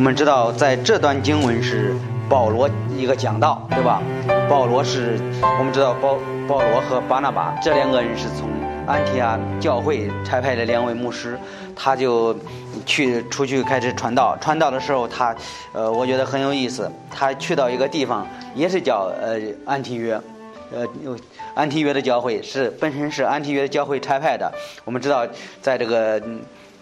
我们知道，在这段经文是保罗一个讲道，对吧？保罗是，我们知道保保罗和巴拿巴这两个人是从安提阿教会差派的两位牧师，他就去出去开始传道。传道的时候，他呃，我觉得很有意思。他去到一个地方，也是叫呃安提约，呃安提约的教会是本身是安提约的教会差派的。我们知道，在这个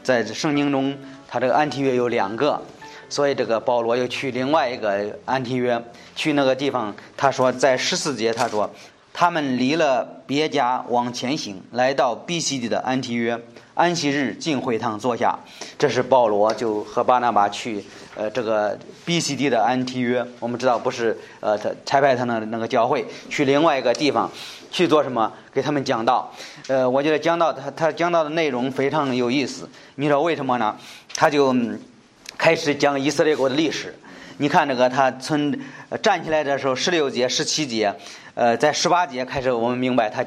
在圣经中，他这个安提约有两个。所以这个保罗又去另外一个安提约，去那个地方。他说，在十四节，他说，他们离了别家往前行，来到毕西地的安提约，安息日进会堂坐下。这是保罗就和巴拿巴去，呃，这个毕西地的安提约。我们知道不是，呃，他拆派他那那个教会，去另外一个地方去做什么？给他们讲道。呃，我觉得讲道他他讲道的内容非常有意思。你知道为什么呢？他就。开始讲以色列国的历史，你看这个他从站起来的时候，十六节、十七节，呃，在十八节开始，我们明白他，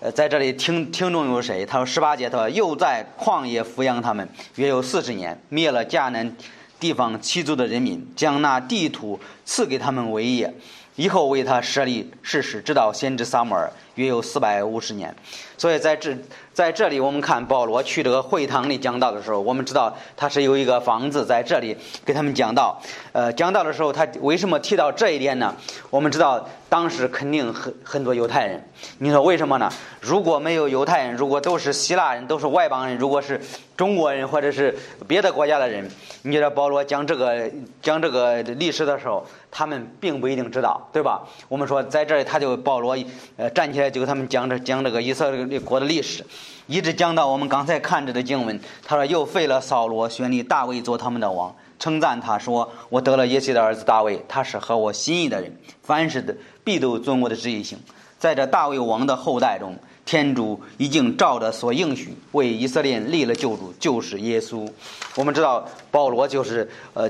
呃，在这里听听众有谁？他说十八节，他说又在旷野抚养他们，约有四十年，灭了迦南地方七族的人民，将那地土赐给他们为业。以后为他设立事实，直到先知撒母耳，约有四百五十年。所以在这在这里，我们看保罗去这个会堂里讲道的时候，我们知道他是有一个房子在这里给他们讲道。呃，讲道的时候，他为什么提到这一点呢？我们知道当时肯定很很多犹太人。你说为什么呢？如果没有犹太人，如果都是希腊人，都是外邦人，如果是中国人或者是别的国家的人，你觉得保罗讲这个讲这个历史的时候，他们并不一定知道，对吧？我们说在这里，他就保罗呃站起来就给他们讲这讲这个以色列国的历史，一直讲到我们刚才看着的经文。他说又废了扫罗，选立大卫做他们的王，称赞他说：“我得了耶西的儿子大卫，他是合我心意的人，凡事的必都尊我的旨意行。”在这大卫王的后代中。天主已经照着所应许为以色列立了救主，就是耶稣。我们知道保罗就是呃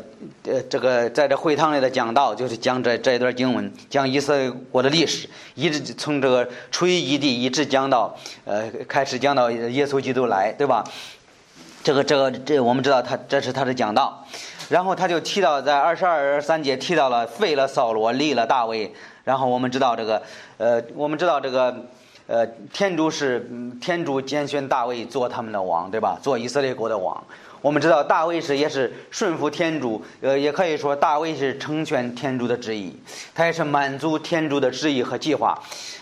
呃这个在这会堂里的讲道，就是讲这这一段经文，讲以色列国的历史，一直从这个出于一地一直讲到呃开始讲到耶稣基督来，对吧？这个这个这我们知道他这是他的讲道，然后他就提到在二十二、三节提到了废了扫罗，立了大卫。然后我们知道这个呃我们知道这个。呃，天主是天主拣选大卫做他们的王，对吧？做以色列国的王。我们知道大卫是也是顺服天主，呃，也可以说大卫是成全天主的旨意，他也是满足天主的旨意和计划。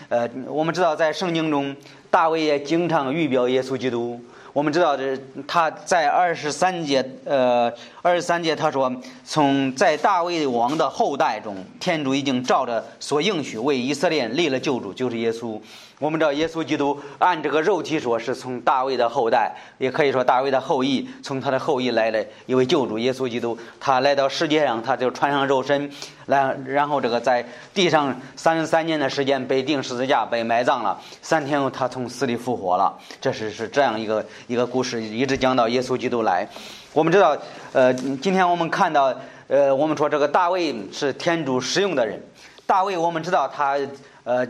呃，我们知道在圣经中，大卫也经常预表耶稣基督。我们知道，这他在二十三节，呃，二十三节他说，从在大卫王的后代中，天主已经照着所应许为以色列立了救主，就是耶稣。我们知道，耶稣基督按这个肉体说，是从大卫的后代，也可以说大卫的后裔，从他的后裔来的一位救主耶稣基督。他来到世界上，他就穿上肉身。来，然后这个在地上三十三年的时间被钉十字架，被埋葬了。三天后，他从死里复活了。这是是这样一个一个故事，一直讲到耶稣基督来。我们知道，呃，今天我们看到，呃，我们说这个大卫是天主使用的人。大卫，我们知道他，呃。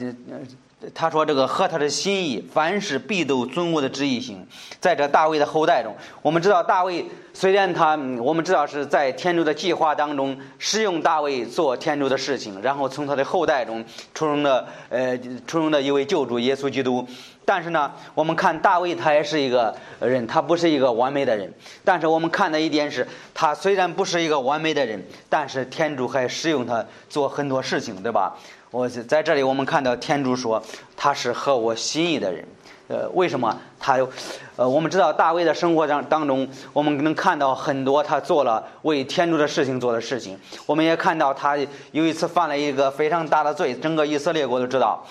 他说：“这个合他的心意，凡事必都遵我的旨意行。”在这大卫的后代中，我们知道大卫虽然他，我们知道是在天主的计划当中使用大卫做天主的事情，然后从他的后代中出生的呃出生的一位救主耶稣基督。但是呢，我们看大卫他也是一个人，他不是一个完美的人。但是我们看的一点是，他虽然不是一个完美的人，但是天主还使用他做很多事情，对吧？我在这里，我们看到天主说他是合我心意的人。呃，为什么他有？呃，我们知道大卫的生活当当中，我们能看到很多他做了为天主的事情做的事情。我们也看到他有一次犯了一个非常大的罪，整个以色列国都知道，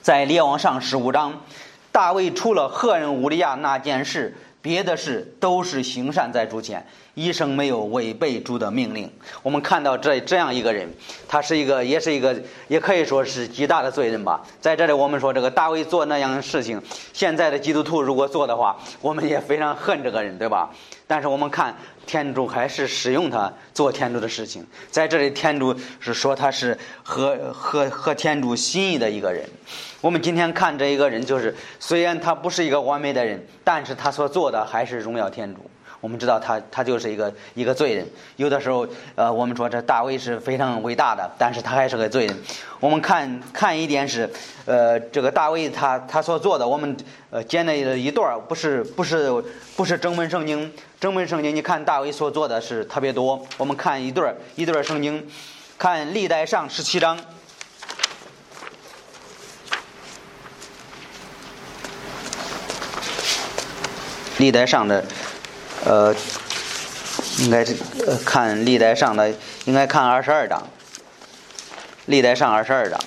在列王上十五章，大卫除了赫人乌利亚那件事。别的事都是行善在主前，一生没有违背主的命令。我们看到这这样一个人，他是一个，也是一个，也可以说是极大的罪人吧。在这里，我们说这个大卫做那样的事情，现在的基督徒如果做的话，我们也非常恨这个人，对吧？但是我们看。天主还是使用他做天主的事情，在这里，天主是说他是和和和天主心意的一个人。我们今天看这一个人，就是虽然他不是一个完美的人，但是他所做的还是荣耀天主。我们知道他他就是一个一个罪人。有的时候，呃，我们说这大卫是非常伟大的，但是他还是个罪人。我们看看一点是，呃，这个大卫他他所做的，我们呃捡了一段不是不是不是整本圣经，整本圣经你看大卫所做的是特别多。我们看一段一段圣经，看历代上十七章。历代上的，呃，应该是呃看历代上的，应该看二十二章。历代上二十二章，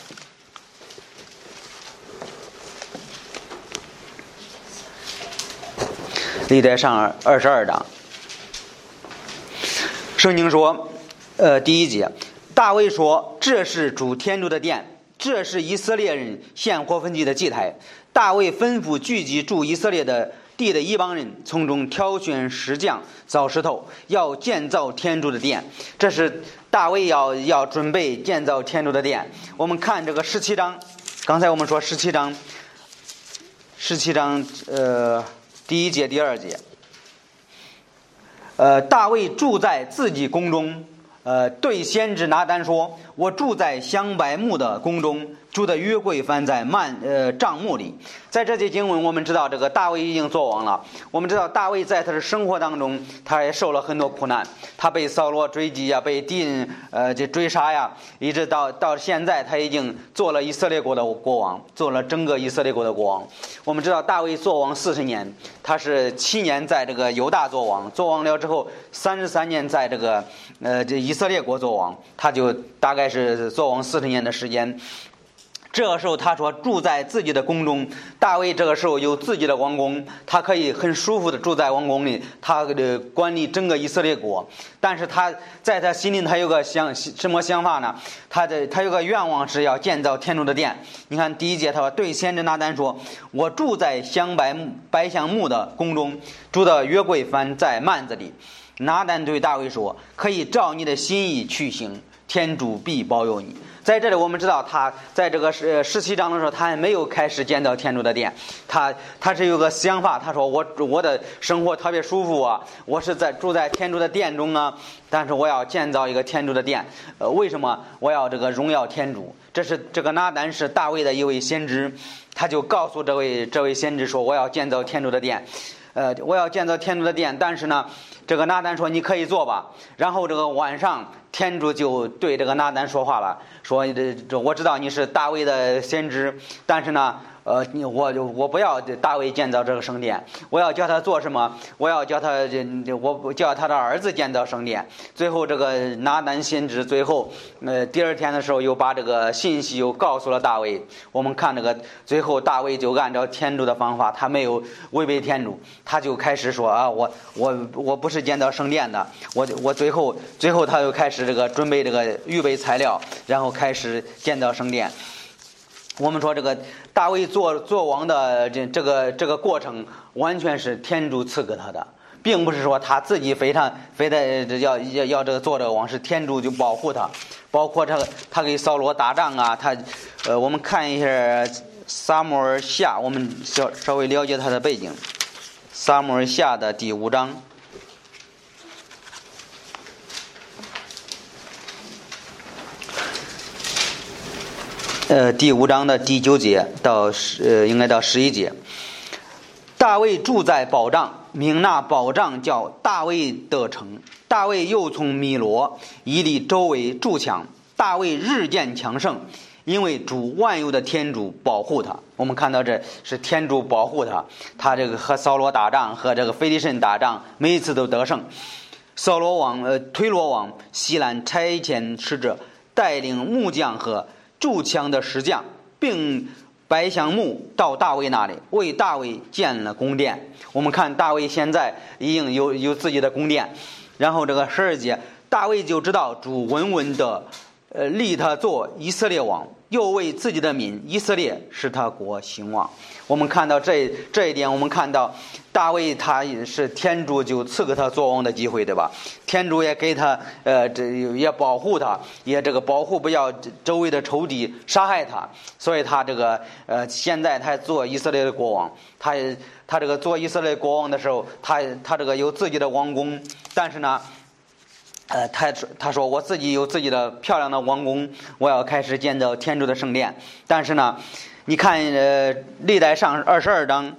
历代上二二十二章。圣经说，呃，第一节，大卫说：“这是主天主的殿，这是以色列人献火焚祭的祭台。”大卫吩咐聚集住以色列的。地的一帮人从中挑选石匠造石头，要建造天主的殿。这是大卫要要准备建造天主的殿。我们看这个十七章，刚才我们说十七章，十七章呃第一节第二节，呃大卫住在自己宫中，呃对先知拿单说：“我住在香柏木的宫中。”住的约柜翻在幔呃帐幕里，在这节经文，我们知道这个大卫已经作王了。我们知道大卫在他的生活当中，他也受了很多苦难，他被扫罗追击呀，被敌人呃这追杀呀，一直到到现在，他已经做了以色列国的国王，做了整个以色列国的国王。我们知道大卫作王四十年，他是七年在这个犹大作王，作王了之后三十三年在这个呃这以色列国作王，他就大概是作王四十年的时间。这个时候，他说住在自己的宫中。大卫这个时候有自己的王宫，他可以很舒服的住在王宫里，他的管理整个以色列国。但是他在他心里，他有个想什么想法呢？他的他有个愿望是要建造天主的殿。你看第一节，他说对先知拿单说：“我住在香柏木白香木的宫中，住的约柜翻在幔子里。”拿单对大卫说：“可以照你的心意去行，天主必保佑你。”在这里，我们知道他在这个十十七章的时候，他还没有开始建造天主的殿。他他是有个想法，他说：“我我的生活特别舒服啊，我是在住在天主的殿中啊，但是我要建造一个天主的殿。呃，为什么我要这个荣耀天主？这是这个拿单是大卫的一位先知，他就告诉这位这位先知说：我要建造天主的殿，呃，我要建造天主的殿。但是呢，这个拿单说你可以做吧。然后这个晚上。天主就对这个拿单说话了，说这这我知道你是大卫的先知，但是呢。呃，我我不要大卫建造这个圣殿，我要叫他做什么？我要叫他我叫他的儿子建造圣殿。最后这个拿单先知最后呃第二天的时候又把这个信息又告诉了大卫。我们看这个最后大卫就按照天主的方法，他没有违背天主，他就开始说啊我我我不是建造圣殿的，我我最后最后他又开始这个准备这个预备材料，然后开始建造圣殿。我们说这个大卫做做王的这这个这个过程，完全是天主赐给他的，并不是说他自己非常非得要要要这个做这个王，是天主就保护他，包括这个他给扫罗打仗啊，他呃，我们看一下撒母尔下，我们稍稍微了解他的背景，撒母尔下的第五章。呃，第五章的第九节到十，呃，应该到十一节。大卫住在保障，名那保障叫大卫的城。大卫又从米罗以里周围筑墙。大卫日渐强盛，因为主万有的天主保护他。我们看到这是天主保护他，他这个和扫罗打仗，和这个菲利士打仗，每一次都得胜。扫罗王，呃，推罗王西兰差遣使者带领木匠和。铸枪的石匠，并白祥木到大卫那里，为大卫建了宫殿。我们看大卫现在已经有有自己的宫殿。然后这个十二节，大卫就知道主稳稳的，呃，立他做以色列王，又为自己的民以色列使他国兴旺。我们看到这这一点，我们看到大卫他是天主就赐给他做王的机会，对吧？天主也给他呃这也保护他，也这个保护不要周围的仇敌杀害他，所以他这个呃现在他做以色列的国王，他他这个做以色列国王的时候，他他这个有自己的王宫，但是呢。呃，他说：“他说我自己有自己的漂亮的王宫，我要开始建造天主的圣殿。但是呢，你看，呃，历代上二十二章，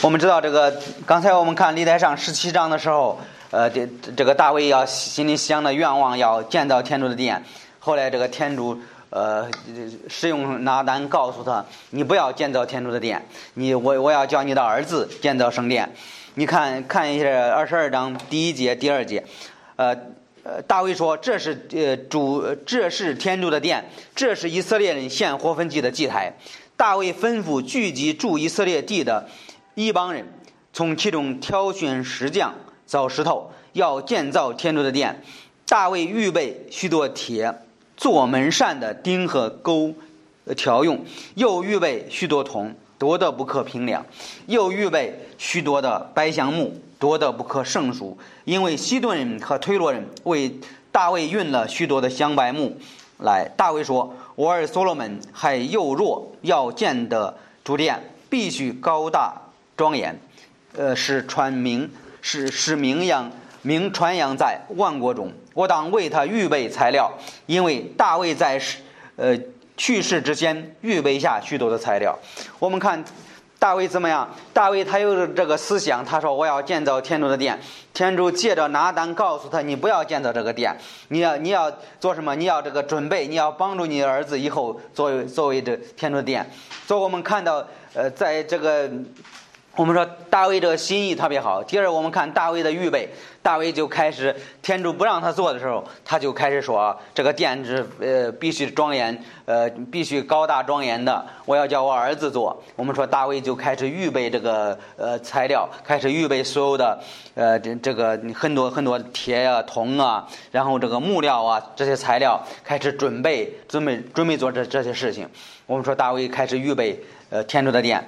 我们知道这个。刚才我们看历代上十七章的时候，呃，这这个大卫要心里想的愿望要建造天主的殿。后来这个天主。”呃，使用拿单告诉他，你不要建造天主的殿，你我我要叫你的儿子建造圣殿。你看看一下二十二章第一节、第二节，呃呃，大卫说这是呃主，这是天主的殿，这是以色列人献活分祭的祭台。大卫吩咐聚集住以色列地的一帮人，从其中挑选石匠找石头，要建造天主的殿。大卫预备许多铁。做门扇的钉和钩，条用；又预备许多铜，多得不可平量；又预备许多的白橡木，多得不可胜数。因为西顿人和推罗人为大卫运了许多的香柏木来。大卫说：“我儿所罗门还幼弱，要建的主殿必须高大庄严，呃，使传名，使使名扬。”名传扬在万国中，我当为他预备材料，因为大卫在，呃，去世之前预备下许多的材料。我们看大卫怎么样？大卫他有这个思想，他说我要建造天主的殿。天主借着拿单告诉他，你不要建造这个殿，你要你要做什么？你要这个准备，你要帮助你儿子以后作为作为这天主的殿。所以我们看到，呃，在这个。我们说大卫这个心意特别好。第二，我们看大卫的预备，大卫就开始天主不让他做的时候，他就开始说这个殿是呃必须庄严，呃必须高大庄严的。我要叫我儿子做。我们说大卫就开始预备这个呃材料，开始预备所有的呃这这个很多很多铁呀、铜啊，然后这个木料啊这些材料开始准备准备准备做这这些事情。我们说大卫开始预备呃天主的殿。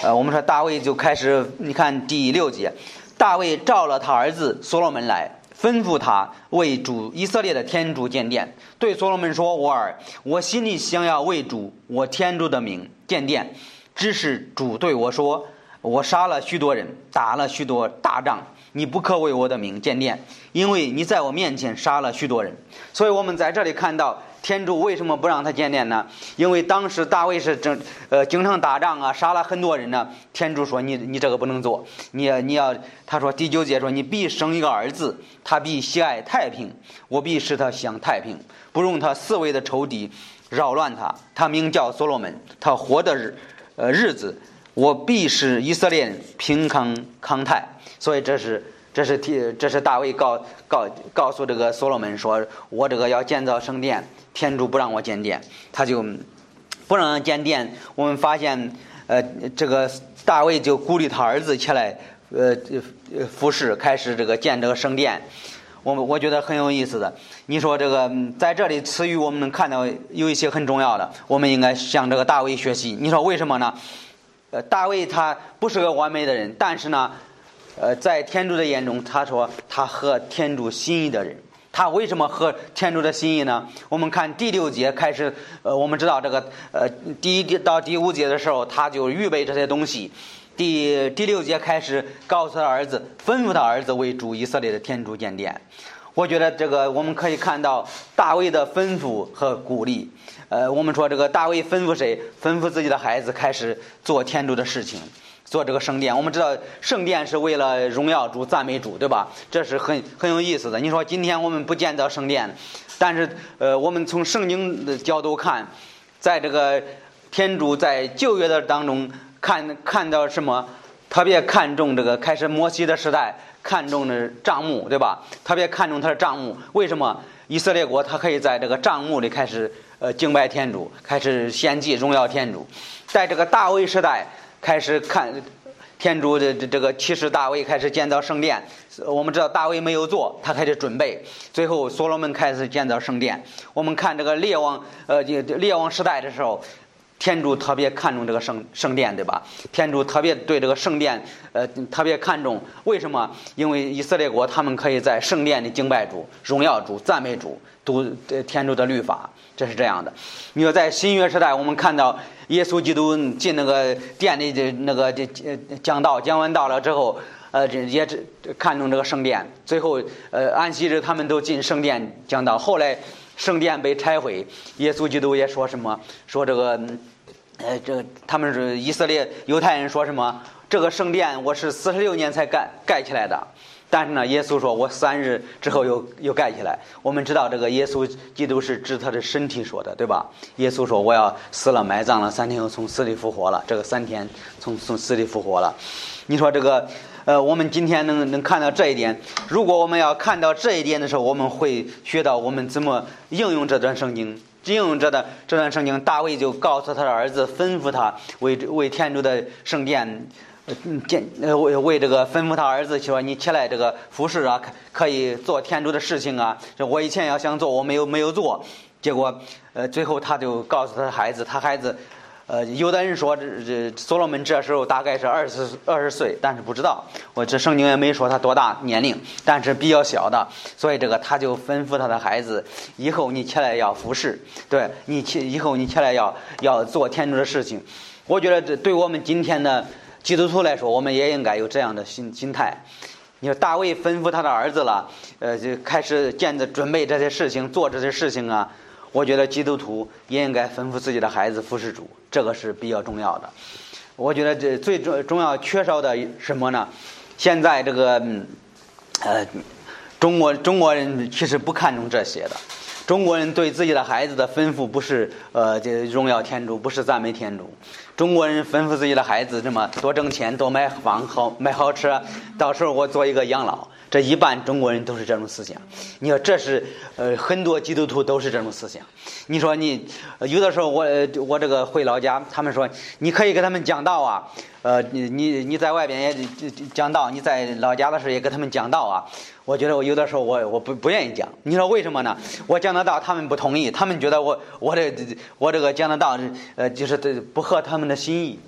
呃，我们说大卫就开始，你看第六节，大卫召了他儿子所罗门来，吩咐他为主以色列的天主建殿。对所罗门说：“我儿，我心里想要为主我天主的名建殿，只是主对我说：我杀了许多人，打了许多大仗，你不可为我的名建殿，因为你在我面前杀了许多人。所以我们在这里看到。”天主为什么不让他建殿呢？因为当时大卫是正呃经常打仗啊，杀了很多人呢。天主说：“你你这个不能做，你你要他说第九节说你必生一个儿子，他必喜爱太平，我必使他享太平，不容他四位的仇敌扰乱他。他名叫所罗门，他活的日呃日子，我必使以色列平康康泰。所以这是。”这是提，这是大卫告告告诉这个所罗门说：“我这个要建造圣殿，天主不让我建殿，他就不让建殿。”我们发现，呃，这个大卫就鼓励他儿子起来，呃，服侍，开始这个建这个圣殿。我我觉得很有意思的。你说这个在这里词语，我们能看到有一些很重要的，我们应该向这个大卫学习。你说为什么呢？呃，大卫他不是个完美的人，但是呢。呃，在天主的眼中，他说他合天主心意的人，他为什么合天主的心意呢？我们看第六节开始，呃，我们知道这个，呃，第一到第五节的时候，他就预备这些东西。第第六节开始告诉他儿子，吩咐他儿子为主以色列的天主建殿。我觉得这个我们可以看到大卫的吩咐和鼓励。呃，我们说这个大卫吩咐谁？吩咐自己的孩子开始做天主的事情。做这个圣殿，我们知道圣殿是为了荣耀主、赞美主，对吧？这是很很有意思的。你说今天我们不建造圣殿，但是呃，我们从圣经的角度看，在这个天主在旧约的当中看看到什么？特别看重这个开始摩西的时代，看重的账目，对吧？特别看重他的账目。为什么以色列国他可以在这个帐幕里开始呃敬拜天主，开始献祭荣耀天主？在这个大卫时代。开始看，天主的这这个启示大卫开始建造圣殿。我们知道大卫没有做，他开始准备。最后所罗门开始建造圣殿。我们看这个列王，呃，列王时代的时候。天主特别看重这个圣圣殿，对吧？天主特别对这个圣殿，呃，特别看重。为什么？因为以色列国他们可以在圣殿里敬拜主、荣耀主、赞美主、读天主的律法，这是这样的。你说在新约时代，我们看到耶稣基督进那个殿里的那个这讲道，讲完道了之后，呃，这也看中这个圣殿。最后，呃，安息日他们都进圣殿讲道。后来圣殿被拆毁，耶稣基督也说什么？说这个。呃，这他们是以色列犹太人说什么？这个圣殿我是四十六年才盖盖起来的，但是呢，耶稣说我三日之后又又盖起来。我们知道这个耶稣基督是指他的身体说的，对吧？耶稣说我要死了埋葬了，三天后从死里复活了。这个三天从从死里复活了。你说这个呃，我们今天能能看到这一点？如果我们要看到这一点的时候，我们会学到我们怎么应用这段圣经。应用这的这段圣经，大卫就告诉他的儿子，吩咐他为为天主的圣殿嗯建呃为为这个吩咐他儿子说你起来这个服侍啊，可以做天主的事情啊。这我以前要想做，我没有没有做，结果呃最后他就告诉他的孩子，他孩子。呃，有的人说这这所罗门这时候大概是二十二十岁，但是不知道，我这圣经也没说他多大年龄，但是比较小的，所以这个他就吩咐他的孩子，以后你起来要服侍，对你起以后你起来要要做天主的事情。我觉得这对我们今天的基督徒来说，我们也应该有这样的心心态。你说大卫吩咐他的儿子了，呃，就开始建着准备这些事情，做这些事情啊。我觉得基督徒也应该吩咐自己的孩子服侍主，这个是比较重要的。我觉得这最重重要缺少的什么呢？现在这个呃，中国中国人其实不看重这些的。中国人对自己的孩子的吩咐不是呃，这荣耀天主，不是赞美天主。中国人吩咐自己的孩子这么多挣钱，多买房，好买好车，到时候我做一个养老。这一般中国人都是这种思想，你说这是呃很多基督徒都是这种思想。你说你有的时候我我这个回老家，他们说你可以给他们讲道啊，呃你你你在外边也讲道，你在老家的时候也给他们讲道啊。我觉得我有的时候我我不不愿意讲，你说为什么呢？我讲的道他们不同意，他们觉得我我这我这个讲的道呃就是不合他们的心意。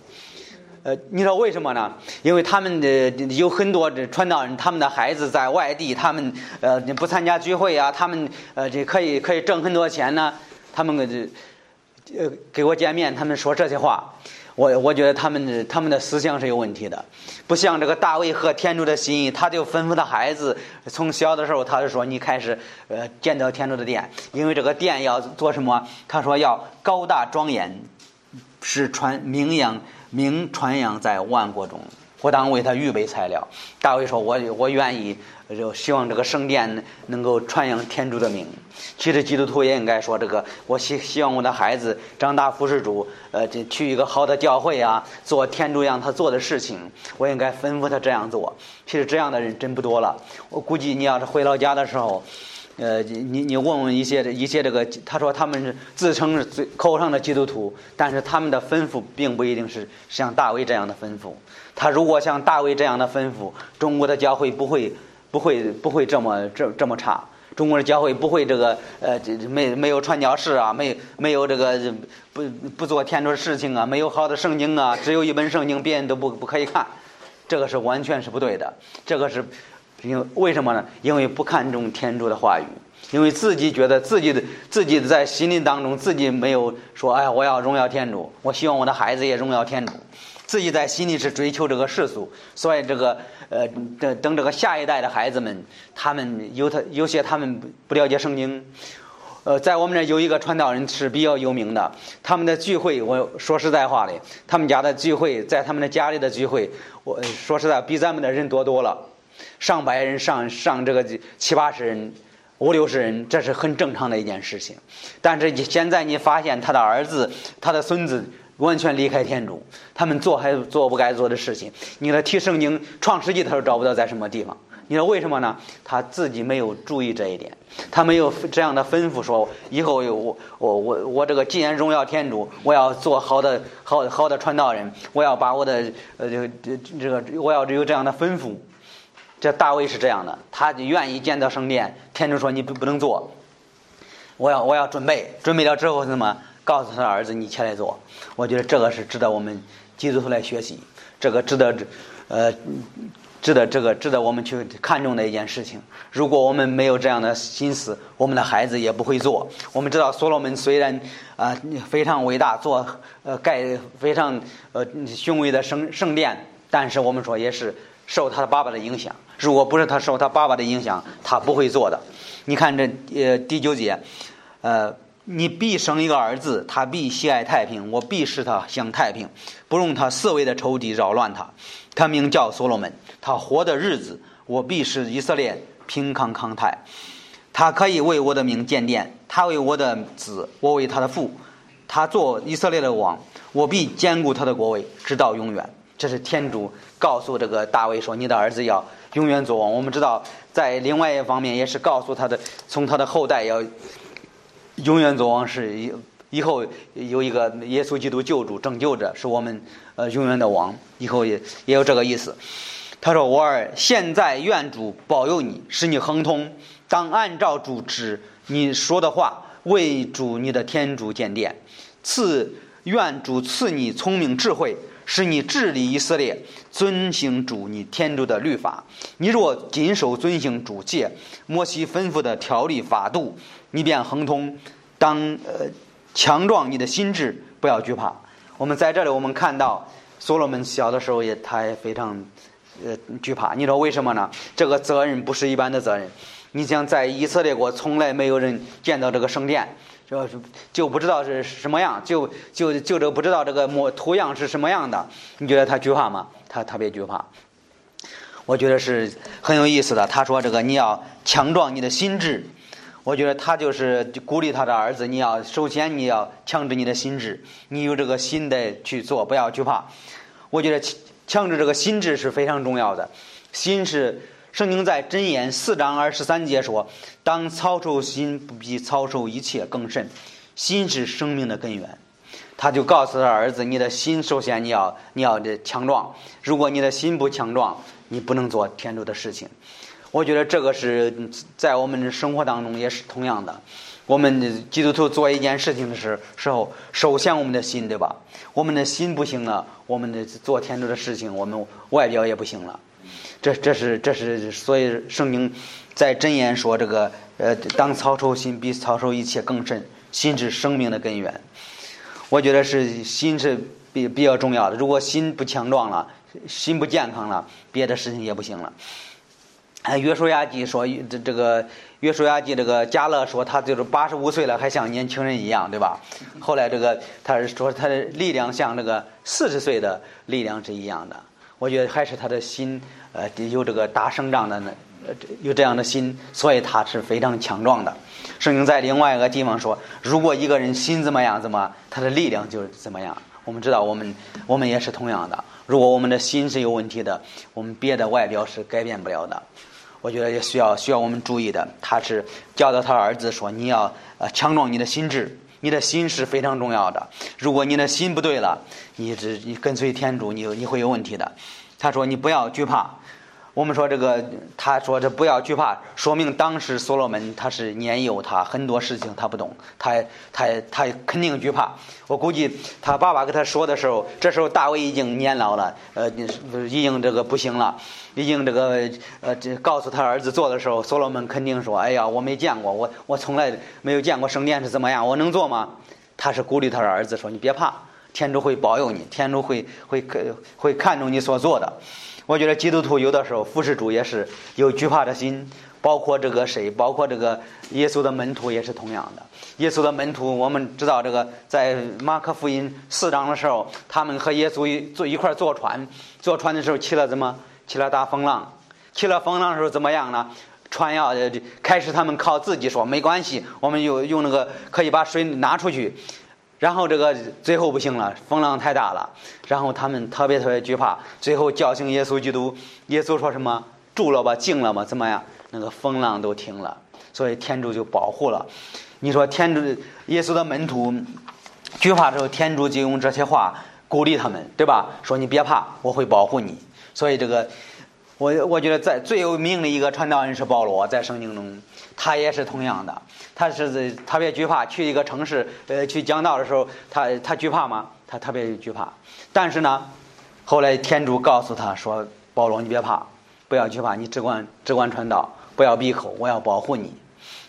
呃，你知道为什么呢？因为他们的有很多这传道人，他们的孩子在外地，他们呃不参加聚会啊，他们呃这可以可以挣很多钱呢。他们这呃给我见面，他们说这些话，我我觉得他们的他们的思想是有问题的，不像这个大卫和天主的心意，他就吩咐他孩子，从小的时候他就说你开始呃建造天主的殿，因为这个殿要做什么？他说要高大庄严，是传名扬。名传扬在万国中，我当为他预备材料。大卫说：“我我愿意，就希望这个圣殿能够传扬天主的名。其实基督徒也应该说这个，我希希望我的孩子长大服侍主，呃，去一个好的教会啊，做天主让他做的事情。我应该吩咐他这样做。其实这样的人真不多了。我估计你要是回老家的时候。”呃，你你问问一些一些这个，他说他们是自称是最口上的基督徒，但是他们的吩咐并不一定是像大卫这样的吩咐。他如果像大卫这样的吩咐，中国的教会不会不会不会这么这这么差。中国的教会不会这个呃没没有传教士啊，没没有这个不不做天主的事情啊，没有好的圣经啊，只有一本圣经，别人都不不可以看，这个是完全是不对的，这个是。因为为什么呢？因为不看重天主的话语，因为自己觉得自己的自己在心灵当中自己没有说，哎，我要荣耀天主，我希望我的孩子也荣耀天主，自己在心里是追求这个世俗，所以这个呃等等这个下一代的孩子们，他们有他有些他们不了解圣经，呃，在我们这有一个传道人是比较有名的，他们的聚会，我说实在话的，他们家的聚会，在他们的家里的聚会，我说实在比咱们的人多多了。上百人，上上这个七八十人，五六十人，这是很正常的一件事情。但是现在你发现他的儿子、他的孙子完全离开天主，他们做还做不该做的事情。你的提圣经《创世纪》，他都找不到在什么地方。你说为什么呢？他自己没有注意这一点，他没有这样的吩咐说，以后我我我我这个既然荣耀天主，我要做好的好好的传道人，我要把我的呃这这这个我要有这样的吩咐。这大卫是这样的，他愿意建造圣殿，天主说你不不能做，我要我要准备，准备了之后什么？告诉他儿子你起来做。我觉得这个是值得我们基督徒来学习，这个值得呃。值得这个值得我们去看重的一件事情。如果我们没有这样的心思，我们的孩子也不会做。我们知道所罗门虽然啊非常伟大，做呃盖非常呃雄伟的圣圣殿，但是我们说也是受他的爸爸的影响。如果不是他受他爸爸的影响，他不会做的。你看这呃第九节，呃。你必生一个儿子，他必喜爱太平，我必使他享太平，不容他四围的仇敌扰乱他。他名叫所罗门，他活的日子，我必使以色列平康康泰。他可以为我的名建殿，他为我的子，我为他的父。他做以色列的王，我必坚固他的国位，直到永远。这是天主告诉这个大卫说：“你的儿子要永远做王。”我们知道，在另外一方面也是告诉他的，从他的后代要。永远做王是以后有一个耶稣基督救主拯救者，是我们呃永远的王。以后也也有这个意思。他说：“我儿，现在愿主保佑你，使你亨通。当按照主旨你说的话，为主你的天主建殿。赐愿主赐你聪明智慧，使你治理以色列，遵行主你天主的律法。你若谨守遵行主诫，摩西吩咐的条例法度。”你便亨通，当呃强壮你的心智，不要惧怕。我们在这里，我们看到所罗门小的时候也他也非常呃惧怕。你知道为什么呢？这个责任不是一般的责任。你想在以色列国，从来没有人见到这个圣殿，就就不知道是什么样，就就就这不知道这个模图样是什么样的。你觉得他惧怕吗？他特别惧怕。我觉得是很有意思的。他说：“这个你要强壮你的心智。”我觉得他就是鼓励他的儿子，你要首先你要强制你的心智，你有这个心的去做，不要惧怕。我觉得强制这个心智是非常重要的。心是圣经在箴言四章二十三节说：“当操守心，不比操守一切更甚。心是生命的根源。”他就告诉他儿子：“你的心首先你要你要的强壮，如果你的心不强壮，你不能做天主的事情。”我觉得这个是在我们的生活当中也是同样的。我们基督徒做一件事情的时时候，首先我们的心，对吧？我们的心不行了，我们的做天主的事情，我们外表也不行了。这这是这是所以圣经在箴言说这个呃，当操守心比操守一切更甚，心是生命的根源。我觉得是心是比比较重要的。如果心不强壮了，心不健康了，别的事情也不行了。哎，约书亚记说这这个约书亚记这个加勒说他就是八十五岁了还像年轻人一样，对吧？后来这个他是说他的力量像这个四十岁的力量是一样的。我觉得还是他的心呃有这个大生长的呢，呃有这样的心，所以他是非常强壮的。圣经在另外一个地方说，如果一个人心怎么样，怎么他的力量就是怎么样。我们知道，我们我们也是同样的。如果我们的心是有问题的，我们别的外表是改变不了的。我觉得也需要需要我们注意的，他是教导他儿子说：“你要呃强壮你的心智，你的心是非常重要的。如果你的心不对了，你这你跟随天主，你你会有问题的。”他说：“你不要惧怕。”我们说这个，他说这不要惧怕，说明当时所罗门他是年幼，他很多事情他不懂，他他他肯定惧怕。我估计他爸爸跟他说的时候，这时候大卫已经年老了，呃，已经这个不行了，已经这个呃，这告诉他儿子做的时候，所罗门肯定说：“哎呀，我没见过，我我从来没有见过圣殿是怎么样，我能做吗？”他是鼓励他的儿子说：“你别怕，天主会保佑你，天主会会会看重你所做的。”我觉得基督徒有的时候服侍主也是有惧怕的心，包括这个谁，包括这个耶稣的门徒也是同样的。耶稣的门徒，我们知道这个在马可福音四章的时候，他们和耶稣一坐一块坐船，坐船的时候起了怎么起了大风浪，起了风浪的时候怎么样呢？船要开始他们靠自己说没关系，我们有用那个可以把水拿出去。然后这个最后不行了，风浪太大了，然后他们特别特别惧怕，最后叫醒耶稣基督。耶稣说什么？住了吧，静了吧，怎么样？那个风浪都停了，所以天主就保护了。你说天主耶稣的门徒惧怕之后，天主就用这些话鼓励他们，对吧？说你别怕，我会保护你。所以这个，我我觉得在最有名的一个传道人是保罗，在圣经中，他也是同样的，他是特别惧怕去一个城市，呃，去讲道的时候，他他惧怕吗？他特别惧怕。但是呢，后来天主告诉他说：“保罗，你别怕，不要惧怕，你只管只管传道，不要闭口，我要保护你。”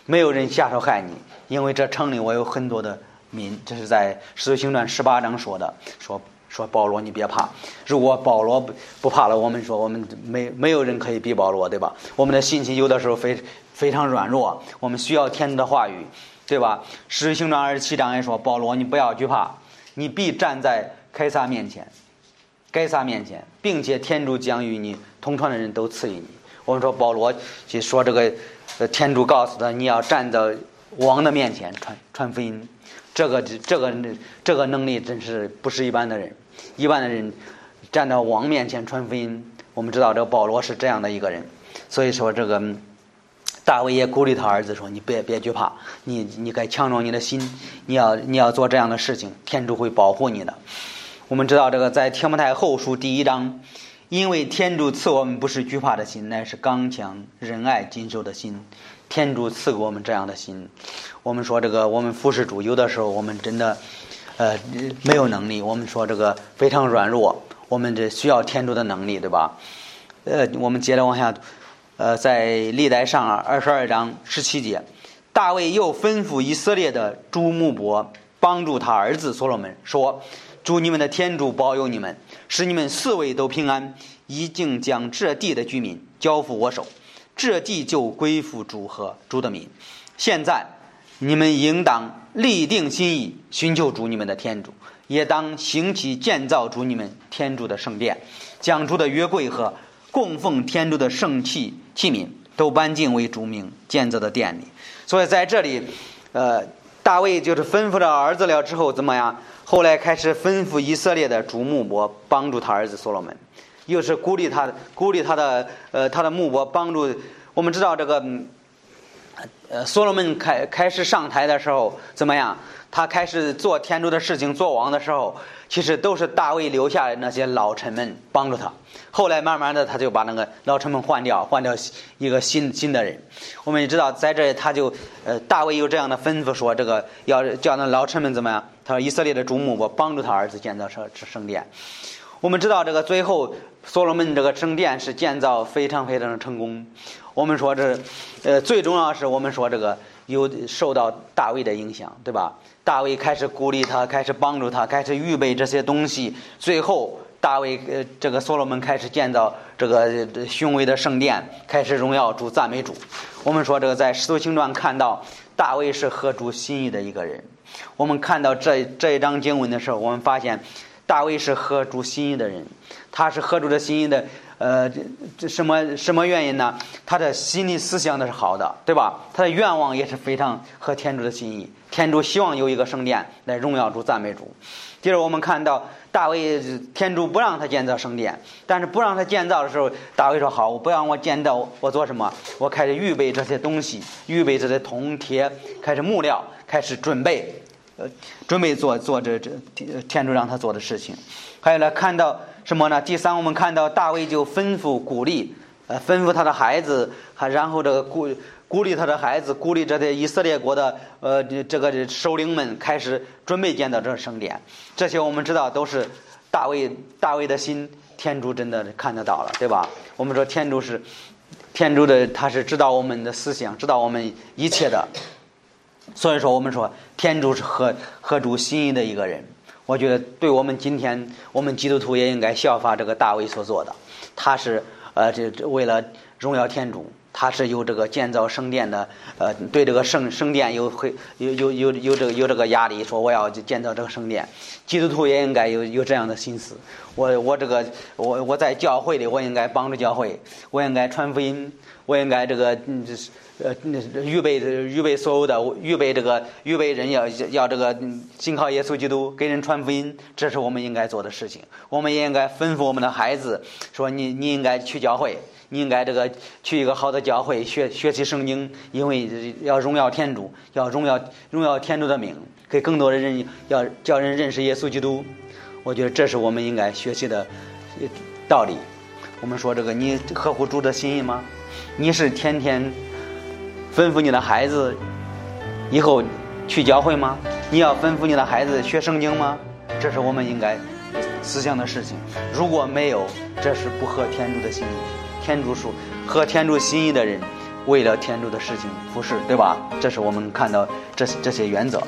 没有人下手害你，因为这城里我有很多的民。这是在《使徒行传》十八章说的。说说保罗，你别怕。如果保罗不不怕了，我们说我们没没有人可以比保罗，对吧？我们的心情有的时候非非常软弱，我们需要天主的话语，对吧？《使徒行传》二十七章也说，保罗，你不要惧怕，你必站在凯撒面前，凯撒面前，并且天主将与你同船的人都赐予你。我们说保罗就说这个。呃，天主告诉他，你要站在王的面前传传福音，这个这个这个能力真是不是一般的人。一般的人站到王面前传福音，我们知道这个保罗是这样的一个人。所以说，这个大卫也鼓励他儿子说：“你别别惧怕，你你该强壮你的心，你要你要做这样的事情，天主会保护你的。”我们知道这个在提摩太后书第一章。因为天主赐我们不是惧怕的心，乃是刚强、仁爱、谨守的心。天主赐给我们这样的心。我们说这个，我们服侍主，有的时候我们真的，呃，没有能力。我们说这个非常软弱，我们这需要天主的能力，对吧？呃，我们接着往下，呃，在历代上二十二章十七节，大卫又吩咐以色列的主穆伯帮助他儿子所罗门说。祝你们的天主保佑你们，使你们四位都平安。已经将这地的居民交付我手，这地就归附主和主的民。现在你们应当立定心意，寻求主你们的天主，也当兴起建造主你们天主的圣殿，将主的约柜和供奉天主的圣器器皿都搬进为主名建造的殿里。所以在这里，呃，大卫就是吩咐着儿子了之后怎么样？后来开始吩咐以色列的主牧伯帮助他儿子所罗门，又是鼓励他鼓励他的呃他的牧伯帮助。我们知道这个，呃所罗门开开始上台的时候怎么样？他开始做天主的事情做王的时候，其实都是大卫留下的那些老臣们帮助他。后来慢慢的他就把那个老臣们换掉，换掉一个新新的人。我们也知道在这他就呃大卫有这样的吩咐说，这个要叫那老臣们怎么样？他说：“以色列的主母，我帮助他儿子建造圣圣殿。我们知道这个最后所罗门这个圣殿是建造非常非常的成功。我们说这，呃，最重要是我们说这个有受到大卫的影响，对吧？大卫开始鼓励他，开始帮助他，开始预备这些东西。最后，大卫呃，这个所罗门开始建造这个雄伟的圣殿，开始荣耀主、赞美主。我们说这个在使徒行传看到大卫是合主心意的一个人。”我们看到这这一章经文的时候，我们发现大卫是合主心意的人，他是合主的心意的。呃，这这什么什么原因呢？他的心理思想的是好的，对吧？他的愿望也是非常合天主的心意。天主希望有一个圣殿来荣耀主、赞美主。接着我们看到大卫，天主不让他建造圣殿，但是不让他建造的时候，大卫说：“好，我不让我建造，我做什么？我开始预备这些东西，预备这些铜铁，开始木料，开始准备。”呃，准备做做这这天主让他做的事情，还有呢，看到什么呢？第三，我们看到大卫就吩咐鼓励，呃，吩咐他的孩子，还然后这个鼓鼓励他的孩子，鼓励这些以色列国的呃这个首领们开始准备建造这圣殿。这些我们知道都是大卫大卫的心，天主真的看得到了，对吧？我们说天主是天主的，他是知道我们的思想，知道我们一切的。所以说，我们说天主是合合主心意的一个人。我觉得，对我们今天我们基督徒也应该效法这个大卫所做的。他是呃，这为了荣耀天主，他是有这个建造圣殿的呃，对这个圣圣殿有会有有有有这个有这个压力，说我要建造这个圣殿。基督徒也应该有有这样的心思。我我这个我我在教会里，我应该帮助教会，我应该传福音，我应该这个嗯这是。呃，预备预备所有的预备这个预备人要要这个信靠耶稣基督，给人传福音，这是我们应该做的事情。我们也应该吩咐我们的孩子说：“你你应该去教会，你应该这个去一个好的教会学学习圣经，因为要荣耀天主，要荣耀荣耀天主的名，给更多的人要叫人认识耶稣基督。我觉得这是我们应该学习的道理。我们说这个，你合乎主的心意吗？你是天天吩咐你的孩子以后去教会吗？你要吩咐你的孩子学圣经吗？这是我们应该思想的事情。如果没有，这是不合天主的心意。天主说，合天主心意的人，为了天主的事情服侍，对吧？这是我们看到这这些原则。